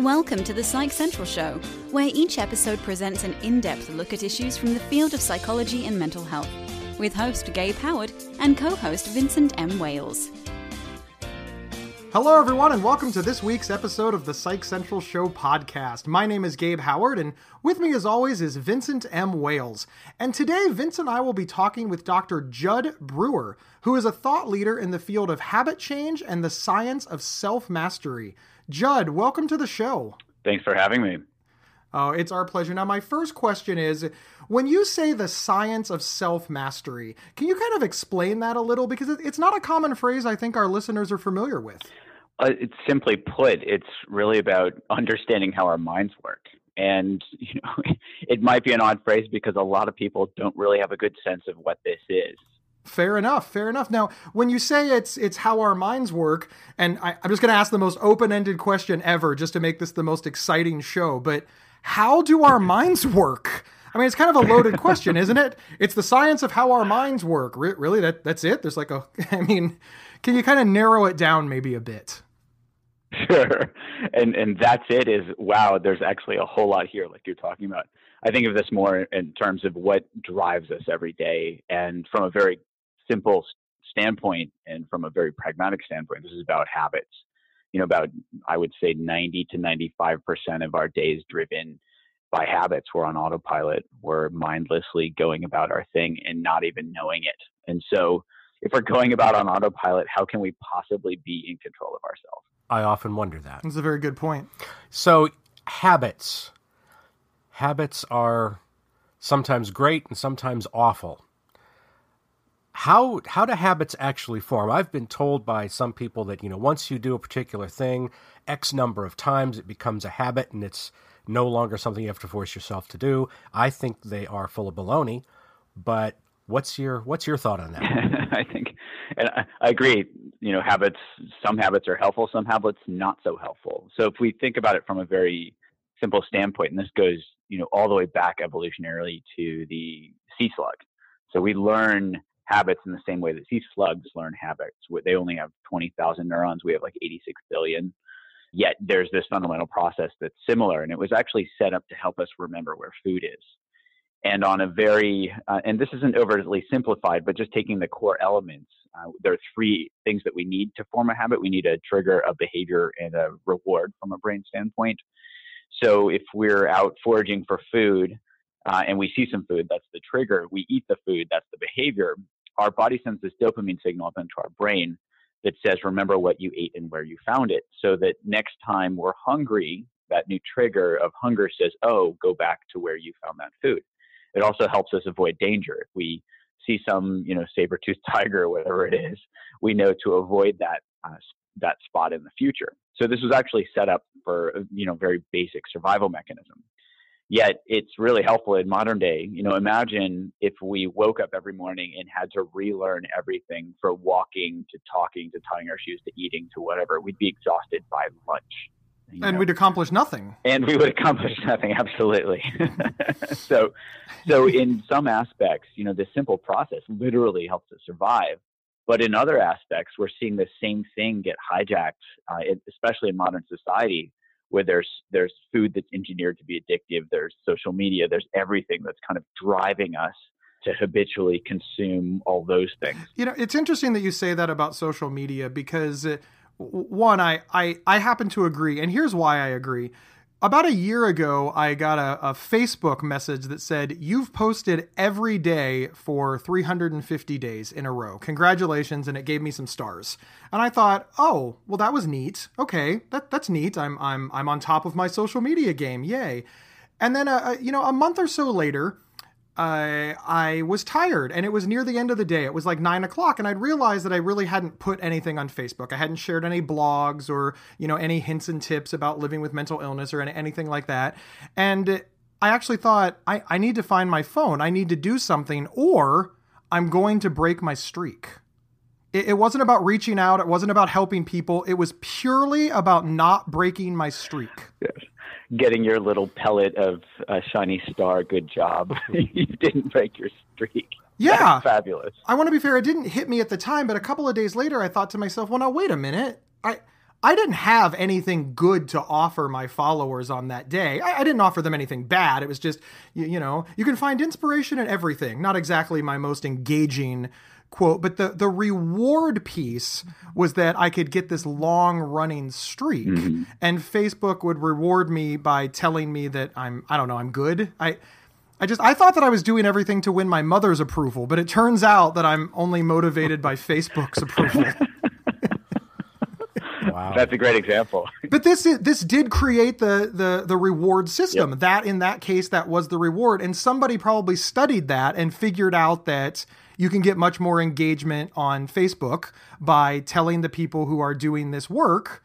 Welcome to the Psych Central Show, where each episode presents an in depth look at issues from the field of psychology and mental health, with host Gabe Howard and co host Vincent M. Wales. Hello, everyone, and welcome to this week's episode of the Psych Central Show podcast. My name is Gabe Howard, and with me, as always, is Vincent M. Wales. And today, Vince and I will be talking with Dr. Jud Brewer, who is a thought leader in the field of habit change and the science of self mastery. Jud, welcome to the show. Thanks for having me. Oh, it's our pleasure. Now, my first question is when you say the science of self mastery, can you kind of explain that a little? Because it's not a common phrase I think our listeners are familiar with. Uh, it's simply put, it's really about understanding how our minds work. And you know, it might be an odd phrase because a lot of people don't really have a good sense of what this is. Fair enough. Fair enough. Now, when you say it's it's how our minds work, and I, I'm just going to ask the most open ended question ever, just to make this the most exciting show. But how do our minds work? I mean, it's kind of a loaded question, isn't it? It's the science of how our minds work. Re- really, that that's it. There's like a. I mean, can you kind of narrow it down maybe a bit? Sure, and and that's it. Is wow, there's actually a whole lot here, like you're talking about. I think of this more in terms of what drives us every day, and from a very simple standpoint and from a very pragmatic standpoint, this is about habits. You know, about I would say 90 to 95 percent of our days driven by habits. We're on autopilot. We're mindlessly going about our thing and not even knowing it. And so, if we're going about on autopilot, how can we possibly be in control of ourselves? I often wonder that. That's a very good point. So, habits. Habits are sometimes great and sometimes awful how how do habits actually form? I've been told by some people that you know once you do a particular thing x number of times, it becomes a habit and it's no longer something you have to force yourself to do. I think they are full of baloney. But what's your what's your thought on that? I think, and I, I agree. You know, habits. Some habits are helpful. Some habits not so helpful. So if we think about it from a very simple standpoint, and this goes you know all the way back evolutionarily to the sea slug. So we learn habits in the same way that sea slugs learn habits. They only have 20,000 neurons. We have like 86 billion. Yet there's this fundamental process that's similar, and it was actually set up to help us remember where food is. And on a very, uh, and this isn't overtly simplified, but just taking the core elements, uh, there are three things that we need to form a habit. We need a trigger, a behavior, and a reward from a brain standpoint. So if we're out foraging for food, uh, and we see some food, that's the trigger. We eat the food, that's the behavior our body sends this dopamine signal up into our brain that says, remember what you ate and where you found it. So that next time we're hungry, that new trigger of hunger says, oh, go back to where you found that food. It also helps us avoid danger. If we see some, you know, saber-toothed tiger or whatever it is, we know to avoid that uh, that spot in the future. So this was actually set up for, you know, very basic survival mechanism yet it's really helpful in modern day. You know, imagine if we woke up every morning and had to relearn everything from walking to talking to tying our shoes to eating to whatever. We'd be exhausted by lunch. And know? we'd accomplish nothing. And we would accomplish nothing, absolutely. so, so in some aspects, you know, this simple process literally helps us survive. But in other aspects, we're seeing the same thing get hijacked, uh, especially in modern society, where there's there's food that's engineered to be addictive, there's social media, there's everything that's kind of driving us to habitually consume all those things. You know, it's interesting that you say that about social media because one, I, I I happen to agree, and here's why I agree about a year ago, I got a, a, Facebook message that said, You've posted every day for 350 days in a row. Congratulations. And it gave me some stars. And I thought, Oh, well, that was neat. Okay, that, that's neat. I'm, I'm, I'm on top of my social media game. Yay. And then, uh, uh you know, a month or so later, uh, I was tired and it was near the end of the day. It was like nine o'clock, and I'd realized that I really hadn't put anything on Facebook. I hadn't shared any blogs or you know any hints and tips about living with mental illness or any, anything like that. And I actually thought I, I need to find my phone. I need to do something, or I'm going to break my streak. It, it wasn't about reaching out. It wasn't about helping people. It was purely about not breaking my streak. Yes getting your little pellet of a shiny star. Good job. you didn't break your streak. Yeah. That's fabulous. I want to be fair. It didn't hit me at the time, but a couple of days later, I thought to myself, well, now, wait a minute. I. I didn't have anything good to offer my followers on that day. I, I didn't offer them anything bad. It was just, you, you, know, you can find inspiration in everything. Not exactly my most engaging quote, but the the reward piece was that I could get this long running streak, mm-hmm. and Facebook would reward me by telling me that I'm I don't know I'm good. I I just I thought that I was doing everything to win my mother's approval, but it turns out that I'm only motivated by Facebook's approval. Wow. That's a great example. but this is, this did create the the the reward system. Yep. That in that case that was the reward and somebody probably studied that and figured out that you can get much more engagement on Facebook by telling the people who are doing this work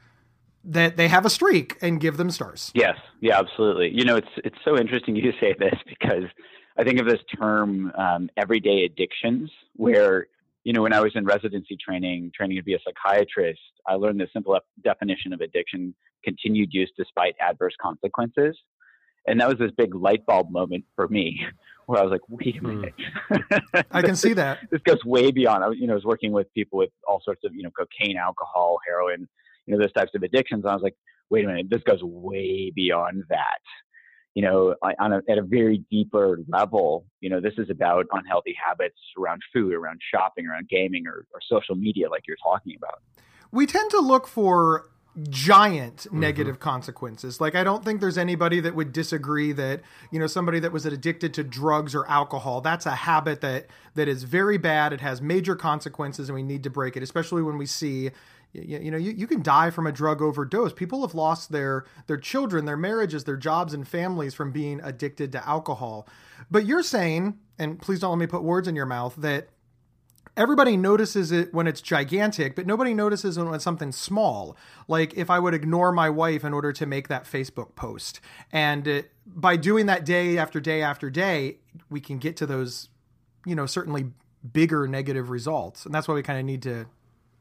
that they have a streak and give them stars. Yes, yeah, absolutely. You know, it's it's so interesting you say this because I think of this term um, everyday addictions, where you know when I was in residency training, training to be a psychiatrist, I learned the simple definition of addiction: continued use despite adverse consequences. And that was this big light bulb moment for me, where I was like, "Wait a hmm. minute." I can see that. this goes way beyond. I, you know, I was working with people with all sorts of, you know, cocaine, alcohol, heroin, you know, those types of addictions. And I was like, wait a minute, this goes way beyond that. You know, on a, at a very deeper level, you know, this is about unhealthy habits around food, around shopping, around gaming, or, or social media, like you're talking about. We tend to look for giant mm-hmm. negative consequences. Like I don't think there's anybody that would disagree that, you know, somebody that was addicted to drugs or alcohol, that's a habit that that is very bad. It has major consequences and we need to break it, especially when we see you, you know you, you can die from a drug overdose people have lost their their children their marriages their jobs and families from being addicted to alcohol but you're saying and please don't let me put words in your mouth that everybody notices it when it's gigantic, but nobody notices when it's something small. Like if I would ignore my wife in order to make that Facebook post. And it, by doing that day after day after day, we can get to those, you know, certainly bigger negative results. And that's why we kind of need to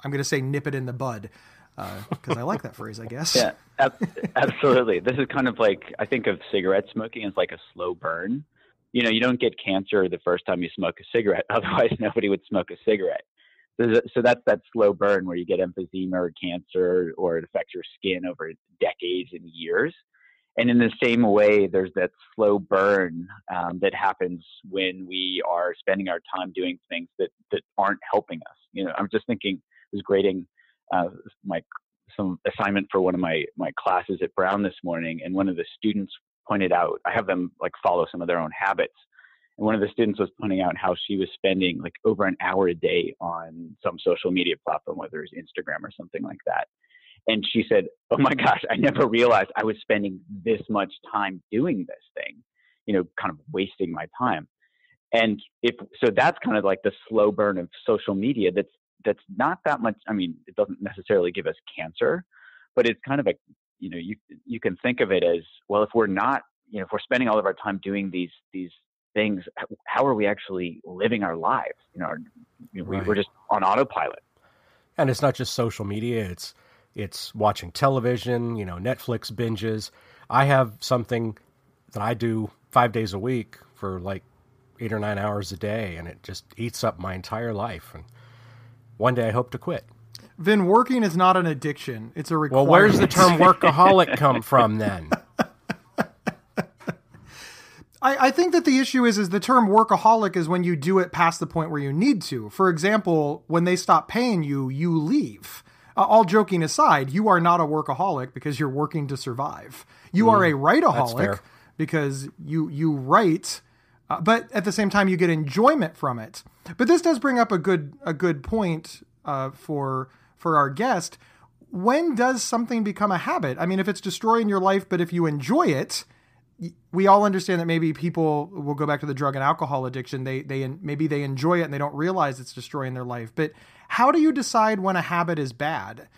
I'm going to say nip it in the bud because uh, I like that phrase, I guess. Yeah, absolutely. This is kind of like I think of cigarette smoking as like a slow burn. You know, you don't get cancer the first time you smoke a cigarette. Otherwise, nobody would smoke a cigarette. So that's that slow burn where you get emphysema or cancer, or it affects your skin over decades and years. And in the same way, there's that slow burn um, that happens when we are spending our time doing things that that aren't helping us. You know, I'm just thinking I was grading uh, my some assignment for one of my my classes at Brown this morning, and one of the students pointed out I have them like follow some of their own habits, and one of the students was pointing out how she was spending like over an hour a day on some social media platform, whether it's Instagram or something like that. And she said, "Oh my gosh, I never realized I was spending this much time doing this thing, you know, kind of wasting my time." And if so, that's kind of like the slow burn of social media that's that's not that much. I mean, it doesn't necessarily give us cancer, but it's kind of a you know you you can think of it as well if we're not you know if we're spending all of our time doing these these things how are we actually living our lives you know, our, you know right. we're just on autopilot and it's not just social media it's it's watching television you know netflix binges i have something that i do five days a week for like eight or nine hours a day and it just eats up my entire life and one day I hope to quit. Vin, working is not an addiction; it's a requirement. Well, where's the term workaholic come from then? I, I, think that the issue is is the term workaholic is when you do it past the point where you need to. For example, when they stop paying you, you leave. Uh, all joking aside, you are not a workaholic because you're working to survive. You mm, are a writeaholic because you you write uh, but at the same time, you get enjoyment from it. But this does bring up a good a good point uh, for for our guest. When does something become a habit? I mean, if it's destroying your life, but if you enjoy it, we all understand that maybe people will go back to the drug and alcohol addiction. They they maybe they enjoy it and they don't realize it's destroying their life. But how do you decide when a habit is bad?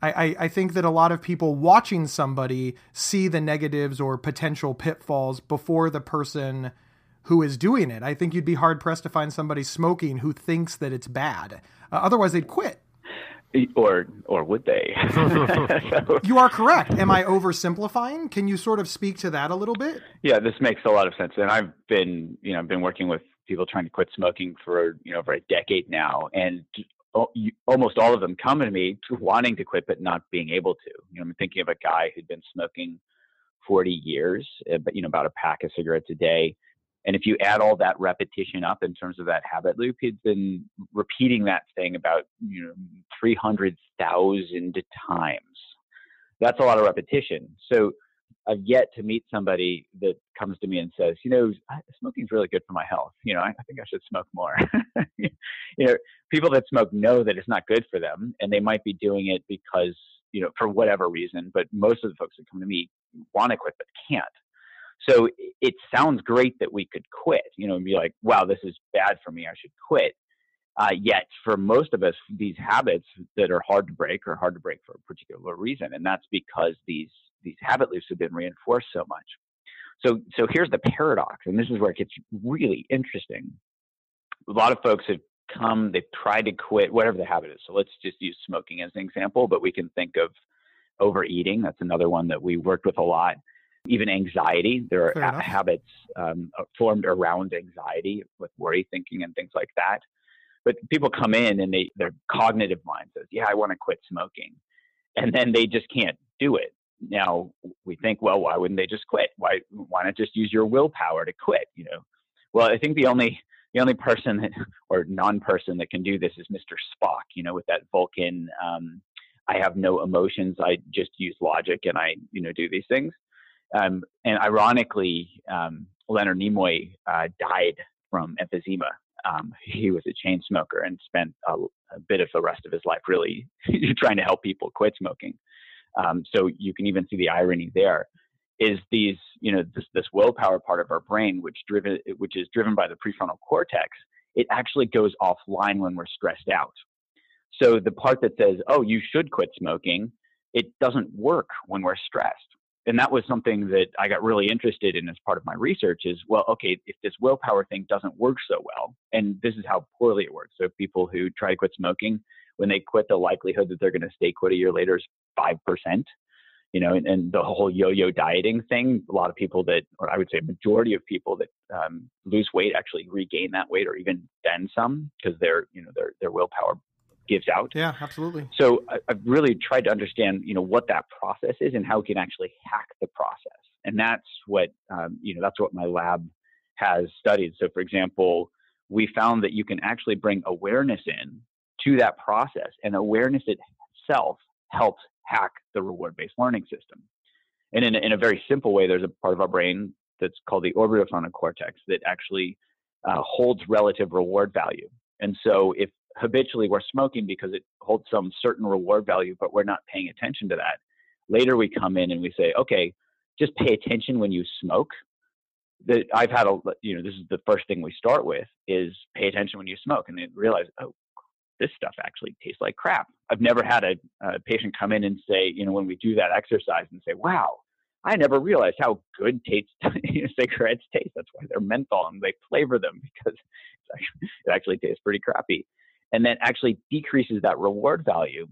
I, I, I think that a lot of people watching somebody see the negatives or potential pitfalls before the person who is doing it. I think you'd be hard pressed to find somebody smoking who thinks that it's bad. Uh, otherwise, they'd quit. Or or would they? so, you are correct. Am I oversimplifying? Can you sort of speak to that a little bit? Yeah, this makes a lot of sense. And I've been, you know, I've been working with people trying to quit smoking for you know over a decade now, and almost all of them come to me wanting to quit but not being able to. You know, I'm thinking of a guy who'd been smoking 40 years, eh, but you know, about a pack of cigarettes a day. And if you add all that repetition up in terms of that habit loop, he'd been repeating that thing about you know 300,000 times. That's a lot of repetition. So I've yet to meet somebody that comes to me and says, you know, smoking's really good for my health. You know, I, I think I should smoke more. you know, people that smoke know that it's not good for them, and they might be doing it because you know for whatever reason. But most of the folks that come to me want to quit but can't. So it sounds great that we could quit, you know, and be like, wow, this is bad for me. I should quit. Uh, yet for most of us, these habits that are hard to break are hard to break for a particular reason, and that's because these these habit loops have been reinforced so much. So so here's the paradox, and this is where it gets really interesting. A lot of folks have come, they've tried to quit whatever the habit is. So let's just use smoking as an example, but we can think of overeating. That's another one that we worked with a lot. Even anxiety. There are habits um, formed around anxiety with worry thinking and things like that. But people come in and they their cognitive mind says, "Yeah, I want to quit smoking," and then they just can't do it. Now we think, well, why wouldn't they just quit? Why why not just use your willpower to quit? You know, well, I think the only the only person that, or non-person that can do this is Mr. Spock. You know, with that Vulcan, um, I have no emotions. I just use logic and I you know do these things. Um, and ironically, um, Leonard Nimoy uh, died from emphysema um, he was a chain smoker and spent a, a, bit of the rest of his life really trying to help people quit smoking. Um, so you can even see the irony there. Is these, you know, this, this willpower part of our brain, which driven, which is driven by the prefrontal cortex, it actually goes offline when we're stressed out. So the part that says, "Oh, you should quit smoking," it doesn't work when we're stressed and that was something that I got really interested in as part of my research is well, okay, if this willpower thing doesn't work so well, and this is how poorly it works. So people who try to quit smoking, when they quit, the likelihood that they're going to stay quit a year later is five percent. You know, and, and, the whole yo-yo dieting thing. A lot of people that, or I would say, majority of people that um, lose weight actually regain that weight or even then some because their, you know, their their willpower gives out. Yeah, absolutely. So I, have really tried to understand, you know, what that process is and how we can actually hack the process. And that's what, um, you know, that's what my lab has studied. So, for example, we found that you can actually bring awareness in to that process, and awareness itself helps hack the reward-based learning system. And in a, in a very simple way, there's a part of our brain that's called the orbitofrontal cortex that actually uh, holds relative reward value. And so, if habitually we're smoking because it holds some certain reward value, but we're not paying attention to that. Later we come in and we say, okay, just pay attention when you smoke. That I've had a, you know, this is the first thing we start with is pay attention when you smoke, and then realize, oh, this stuff actually tastes like crap. I've never had a, a patient come in and say, you know, when we do that exercise and say, wow, I never realized how good taste cigarettes taste. That's why they're menthol and they flavor them because it actually tastes pretty crappy and then actually decreases that reward value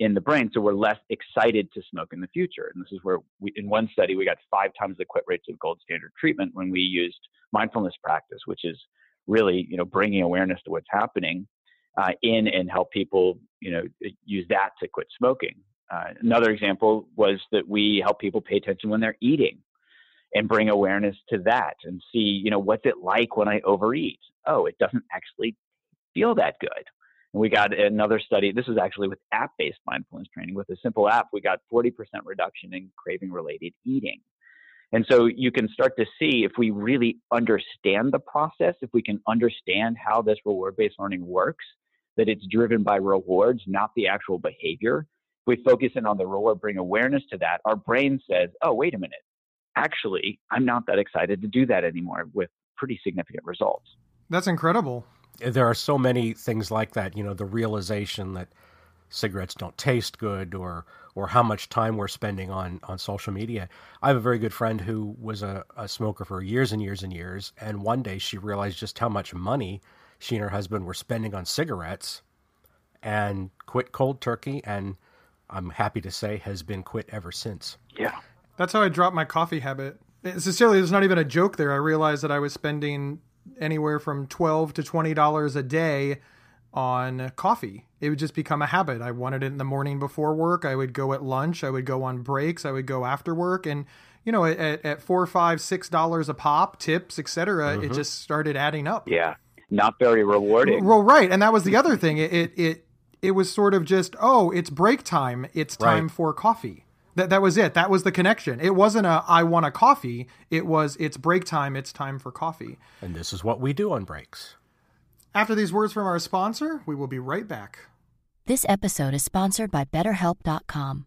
in the brain. So we're less excited to smoke in the future. And this is where we, in one study we got five times the quit rates of gold standard treatment when we used mindfulness practice which is really you know bringing awareness to what's happening uh, in and help people you know use that to quit smoking. Uh, another example was that we help people pay attention when they're eating and bring awareness to that and see you know what's it like when i overeat? Oh it doesn't actually feel that good we got another study. This is actually with app based mindfulness training. With a simple app, we got 40% reduction in craving related eating. And so you can start to see if we really understand the process, if we can understand how this reward based learning works, that it's driven by rewards, not the actual behavior. If we focus in on the reward, bring awareness to that, our brain says, oh, wait a minute. Actually, I'm not that excited to do that anymore with pretty significant results. That's incredible there are so many things like that. You know, the realization that cigarettes don't taste good, or or how much time we're spending on on social media. I have a very good friend who was a, a smoker for years and years and years, and one day she realized just how much money she and her husband were spending on cigarettes, and quit cold turkey. And I'm happy to say has been quit ever since. Yeah, that's how I dropped my coffee habit. Sincerely, there's not even a joke there. I realized that I was spending anywhere from 12 to 20 dollars a day on coffee. It would just become a habit. I wanted it in the morning before work. I would go at lunch. I would go on breaks. I would go after work. And, you know, at, at four, five, six dollars a pop, tips, etc., mm-hmm. it just started adding up. Yeah. Not very rewarding. Well, right. And that was the other thing. It, it, it, it was sort of just, oh, it's break time. It's time right. for coffee. That, that was it. That was the connection. It wasn't a I want a coffee. It was it's break time. It's time for coffee. And this is what we do on breaks. After these words from our sponsor, we will be right back. This episode is sponsored by BetterHelp.com.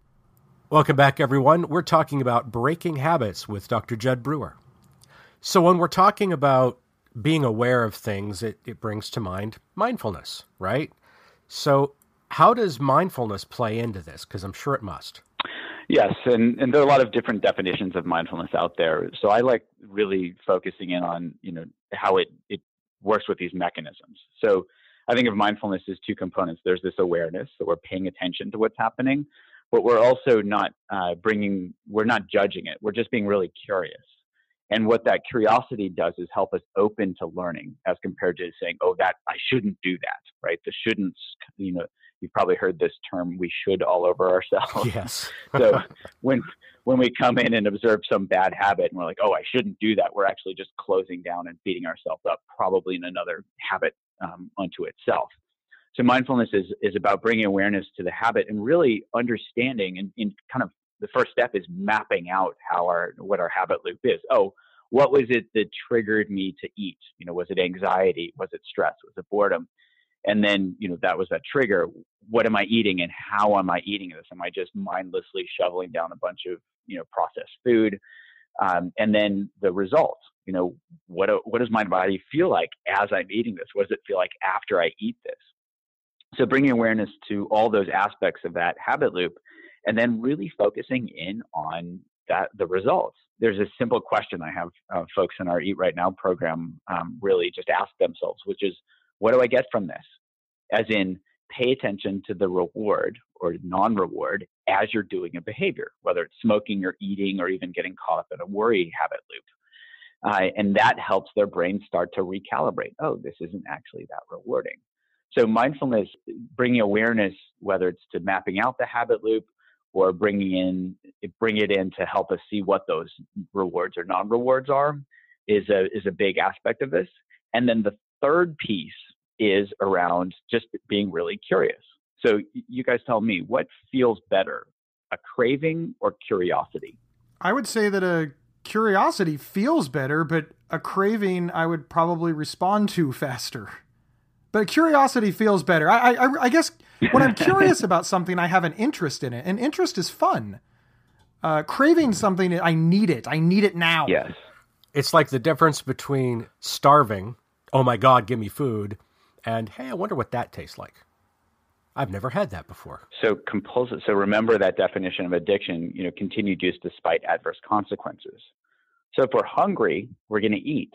Welcome back, everyone. We're talking about breaking habits with Dr. Jud Brewer. So, when we're talking about being aware of things, it, it brings to mind mindfulness, right? So, how does mindfulness play into this? Because I'm sure it must. Yes, and, and there are a lot of different definitions of mindfulness out there. So I like really focusing in on you know how it it works with these mechanisms. So I think of mindfulness as two components. There's this awareness, so we're paying attention to what's happening, but we're also not uh, bringing, we're not judging it. We're just being really curious. And what that curiosity does is help us open to learning as compared to saying, oh, that I shouldn't do that, right? The shouldn'ts, you know, you've probably heard this term, we should all over ourselves. Yes. so when, when we come in and observe some bad habit and we're like, oh, I shouldn't do that, we're actually just closing down and beating ourselves up, probably in another habit um, unto itself. So mindfulness is is about bringing awareness to the habit and really understanding and, kind of the first step is mapping out how our what our habit loop is. Oh, what was it that triggered me to eat? You know, was it anxiety? Was it stress? Was it boredom? And then, you know, that was that trigger. What am I eating and how am I eating this? Am I just mindlessly shoveling down a bunch of, you know, processed food? Um, and then the result, you know, what, what does my body feel like as I'm eating this? What does it feel like after I eat this? So bringing awareness to all those aspects of that habit loop and then really focusing in on that the results. There's a simple question I have uh, folks in our Eat Right Now program um, really just ask themselves, which is, what do I get from this? As in, pay attention to the reward or non-reward as you're doing a behavior, whether it's smoking or eating or even getting caught up in a worry habit loop. Uh, and that helps their brain start to recalibrate. Oh, this isn't actually that rewarding. So mindfulness, bringing awareness, whether it's to mapping out the habit loop or bringing in, bring it in to help us see what those rewards or non-rewards are, is a is a big aspect of this. And then the third piece is around just being really curious. So you guys tell me what feels better, a craving or curiosity? I would say that a curiosity feels better, but a craving I would probably respond to faster but curiosity feels better. I, I, I guess when I'm curious about something, I have an interest in it, and interest is fun. Uh, craving something, I need it. I need it now. Yes. It's like the difference between starving, oh my God, give me food, and hey, I wonder what that tastes like. I've never had that before. So compulsive. So remember that definition of addiction. You know, continued use despite adverse consequences. So if we're hungry, we're going to eat.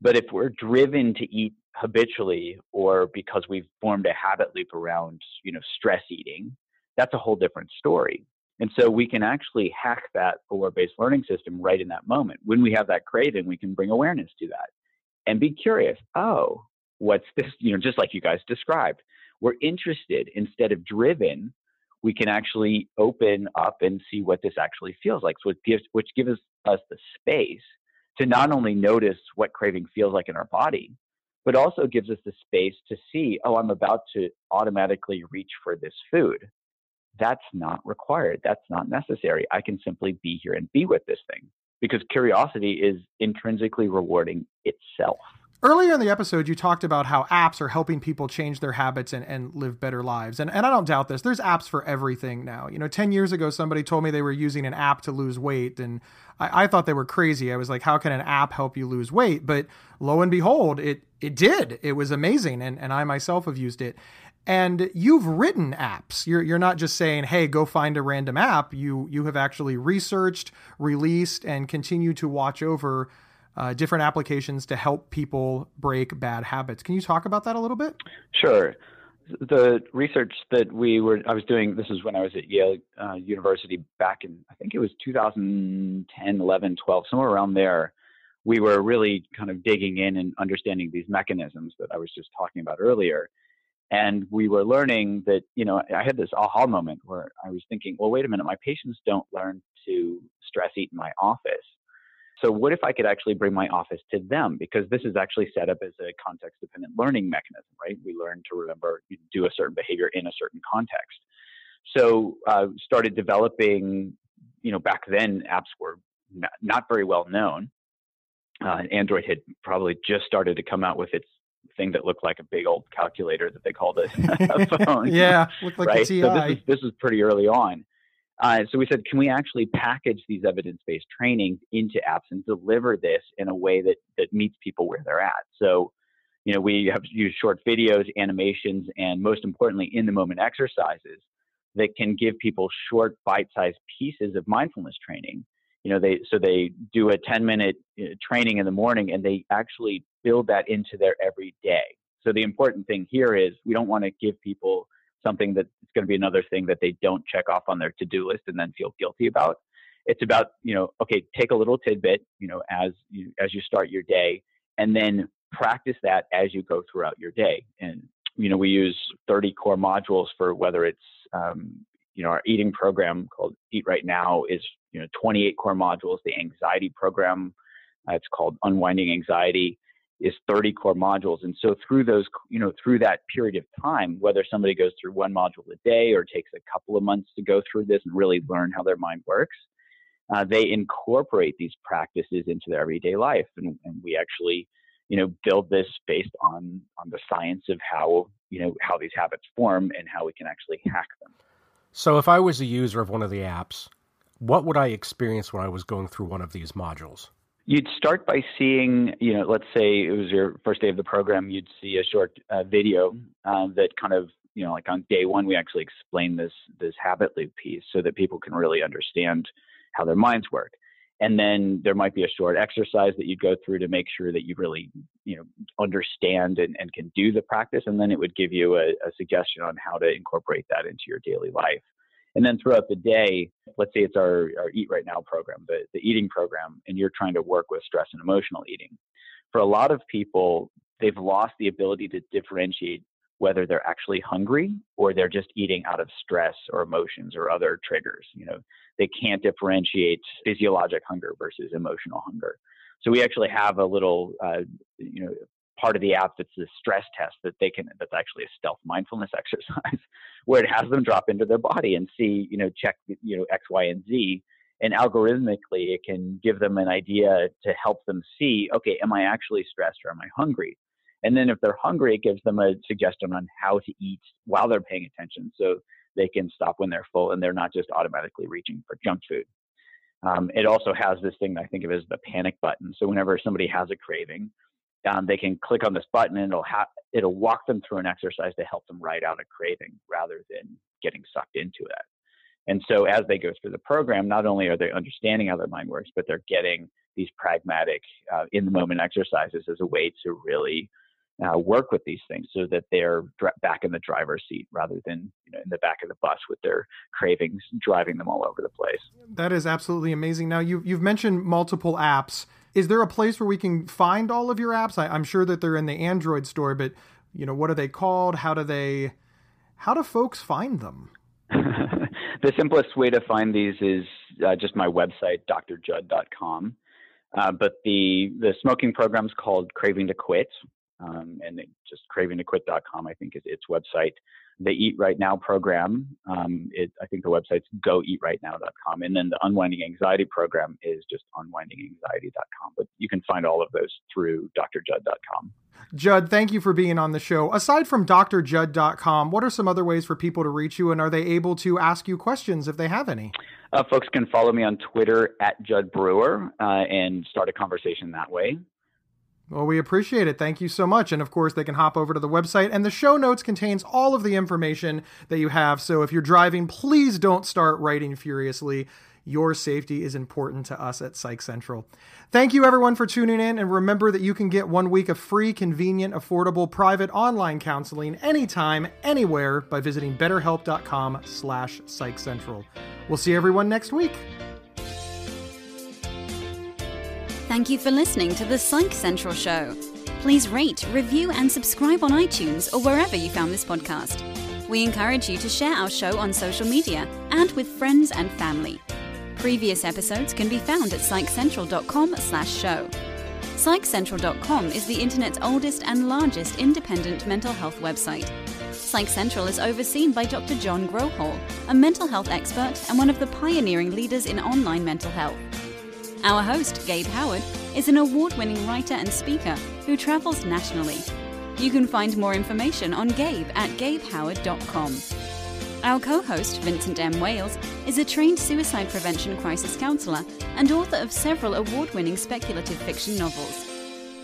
But if we're driven to eat habitually or because we've formed a habit loop around, you know, stress eating, that's a whole different story. And so we can actually hack that reward-based learning system right in that moment. When we have that craving, we can bring awareness to that and be curious. Oh, what's this? You know, just like you guys described, we're interested instead of driven. We can actually open up and see what this actually feels like. So it gives, which gives us the space to not only notice what craving feels like in our body, but also gives us the space to see, oh, I'm about to automatically reach for this food. That's not required. That's not necessary. I can simply be here and be with this thing because curiosity is intrinsically rewarding itself. Earlier in the episode, you talked about how apps are helping people change their habits and, and live better lives. And, and I don't doubt this. There's apps for everything now. You know, 10 years ago, somebody told me they were using an app to lose weight. And I, I thought they were crazy. I was like, how can an app help you lose weight? But lo and behold, it, it did. It was amazing. And, and I myself have used it. And you've written apps. You're you're not just saying, "Hey, go find a random app." You you have actually researched, released, and continue to watch over uh, different applications to help people break bad habits. Can you talk about that a little bit? Sure. The research that we were, I was doing, this is when I was at Yale uh, University back in, I think it was 2010, 11, 12, somewhere around there. We were really kind of digging in and understanding these mechanisms that I was just talking about earlier. And we were learning that, you know, I had this aha moment where I was thinking, well, wait a minute, my patients don't learn to stress eat in my office so what if I could actually bring my office to them? Because this is actually set up as a context dependent learning mechanism, right? We learn to remember, do a certain behavior in a certain context. So uh, started developing, you know, back then apps were not, not very well known. Uh, Android had probably just started to come out with its thing that looked like a big old calculator that they called it a phone. yeah, looked like right? a TI. So this is, this is pretty early on. Uh, so we said, can we actually package these evidence-based trainings into apps and deliver this in a way that that meets people where they're at? So, you know, we have used short videos, animations, and most importantly, in-the-moment exercises that can give people short, bite-sized pieces of mindfulness training. You know, they so they do a 10-minute uh, training in the morning, and they actually build that into their everyday. So the important thing here is we don't want to give people something that's going to be another thing that they don't check off on their to-do list and then feel guilty about. It's about, you know, okay, take a little tidbit, you know, as you as you start your day and then practice that as you go throughout your day. And you know, we use 30 core modules for whether it's um, you know, our eating program called Eat Right Now is, you know, 28 core modules. The anxiety program, uh, it's called Unwinding Anxiety is 30 core modules. And so through those, you know, through that period of time, whether somebody goes through one module a day or takes a couple of months to go through this and really learn how their mind works, uh, they incorporate these practices into their everyday life. And, and we actually, you know, build this based on on the science of how you know how these habits form and how we can actually hack them. So, if I was a user of one of the apps, what would I experience when I was going through one of these modules? You'd start by seeing, you know, let's say it was your first day of the program, you'd see a short uh, video uh, that kind of, you know, like on day one, we actually explain this this habit loop piece so that people can really understand how their minds work. And then there might be a short exercise that you'd go through to make sure that you really, you know, understand and, and can do the practice. And then it would give you a, a suggestion on how to incorporate that into your daily life. And then throughout the day, let's say it's our, our Eat Right Now program, the, the eating program, and you're trying to work with stress and emotional eating. For a lot of people, they've lost the ability to differentiate whether they're actually hungry or they're just eating out of stress or emotions or other triggers. You know, they can't differentiate physiologic hunger versus emotional hunger. So we actually have a little, uh, you know, part of the app that's a stress test that they can that's actually a stealth mindfulness exercise where it has them drop into their body and see you know check you know x y and z. And algorithmically it can give them an idea to help them see okay am i actually stressed or am i hungry? And then if they're hungry it gives them a suggestion on how to eat while they're paying attention so they can stop when they're full and they're not just automatically reaching for junk food. Um, it also has this thing that i think of as the panic button. So whenever somebody has a craving um, they can click on this button and it'll ha- it'll walk them through an exercise to help them write out a craving rather than getting sucked into it. And so as they go through the program, not only are they understanding how their mind works, but they're getting these pragmatic, uh, in the moment exercises as a way to really uh, work with these things so that they're dr- back in the driver's seat rather than you know, in the back of the bus with their cravings driving them all over the place. That is absolutely amazing. Now you you've mentioned multiple apps. Is there a place where we can find all of your apps? I, I'm sure that they're in the Android store, but you know what are they called? How do they? How do folks find them? the simplest way to find these is uh, just my website, drjud.com. Uh, but the the smoking program is called Craving to Quit, um, and just cravingtoquit.com, I think, is its website. The Eat Right Now program, um, it, I think the website's goeatrightnow.com. And then the Unwinding Anxiety program is just unwindinganxiety.com. But you can find all of those through drjud.com. Jud, thank you for being on the show. Aside from drjud.com, what are some other ways for people to reach you? And are they able to ask you questions if they have any? Uh, folks can follow me on Twitter at Jud Brewer uh, and start a conversation that way. Well, we appreciate it. Thank you so much. And of course, they can hop over to the website, and the show notes contains all of the information that you have. So if you're driving, please don't start writing furiously. Your safety is important to us at Psych Central. Thank you everyone for tuning in and remember that you can get 1 week of free, convenient, affordable private online counseling anytime, anywhere by visiting betterhelp.com/psychcentral. We'll see everyone next week. Thank you for listening to the Psych Central Show. Please rate, review, and subscribe on iTunes or wherever you found this podcast. We encourage you to share our show on social media and with friends and family. Previous episodes can be found at psychcentral.com/show. Psychcentral.com is the internet's oldest and largest independent mental health website. Psych Central is overseen by Dr. John Grohol, a mental health expert and one of the pioneering leaders in online mental health. Our host, Gabe Howard, is an award winning writer and speaker who travels nationally. You can find more information on Gabe at gabehoward.com. Our co host, Vincent M. Wales, is a trained suicide prevention crisis counselor and author of several award winning speculative fiction novels.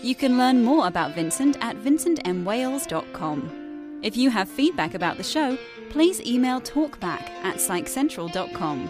You can learn more about Vincent at vincentmwales.com. If you have feedback about the show, please email talkback at psychcentral.com.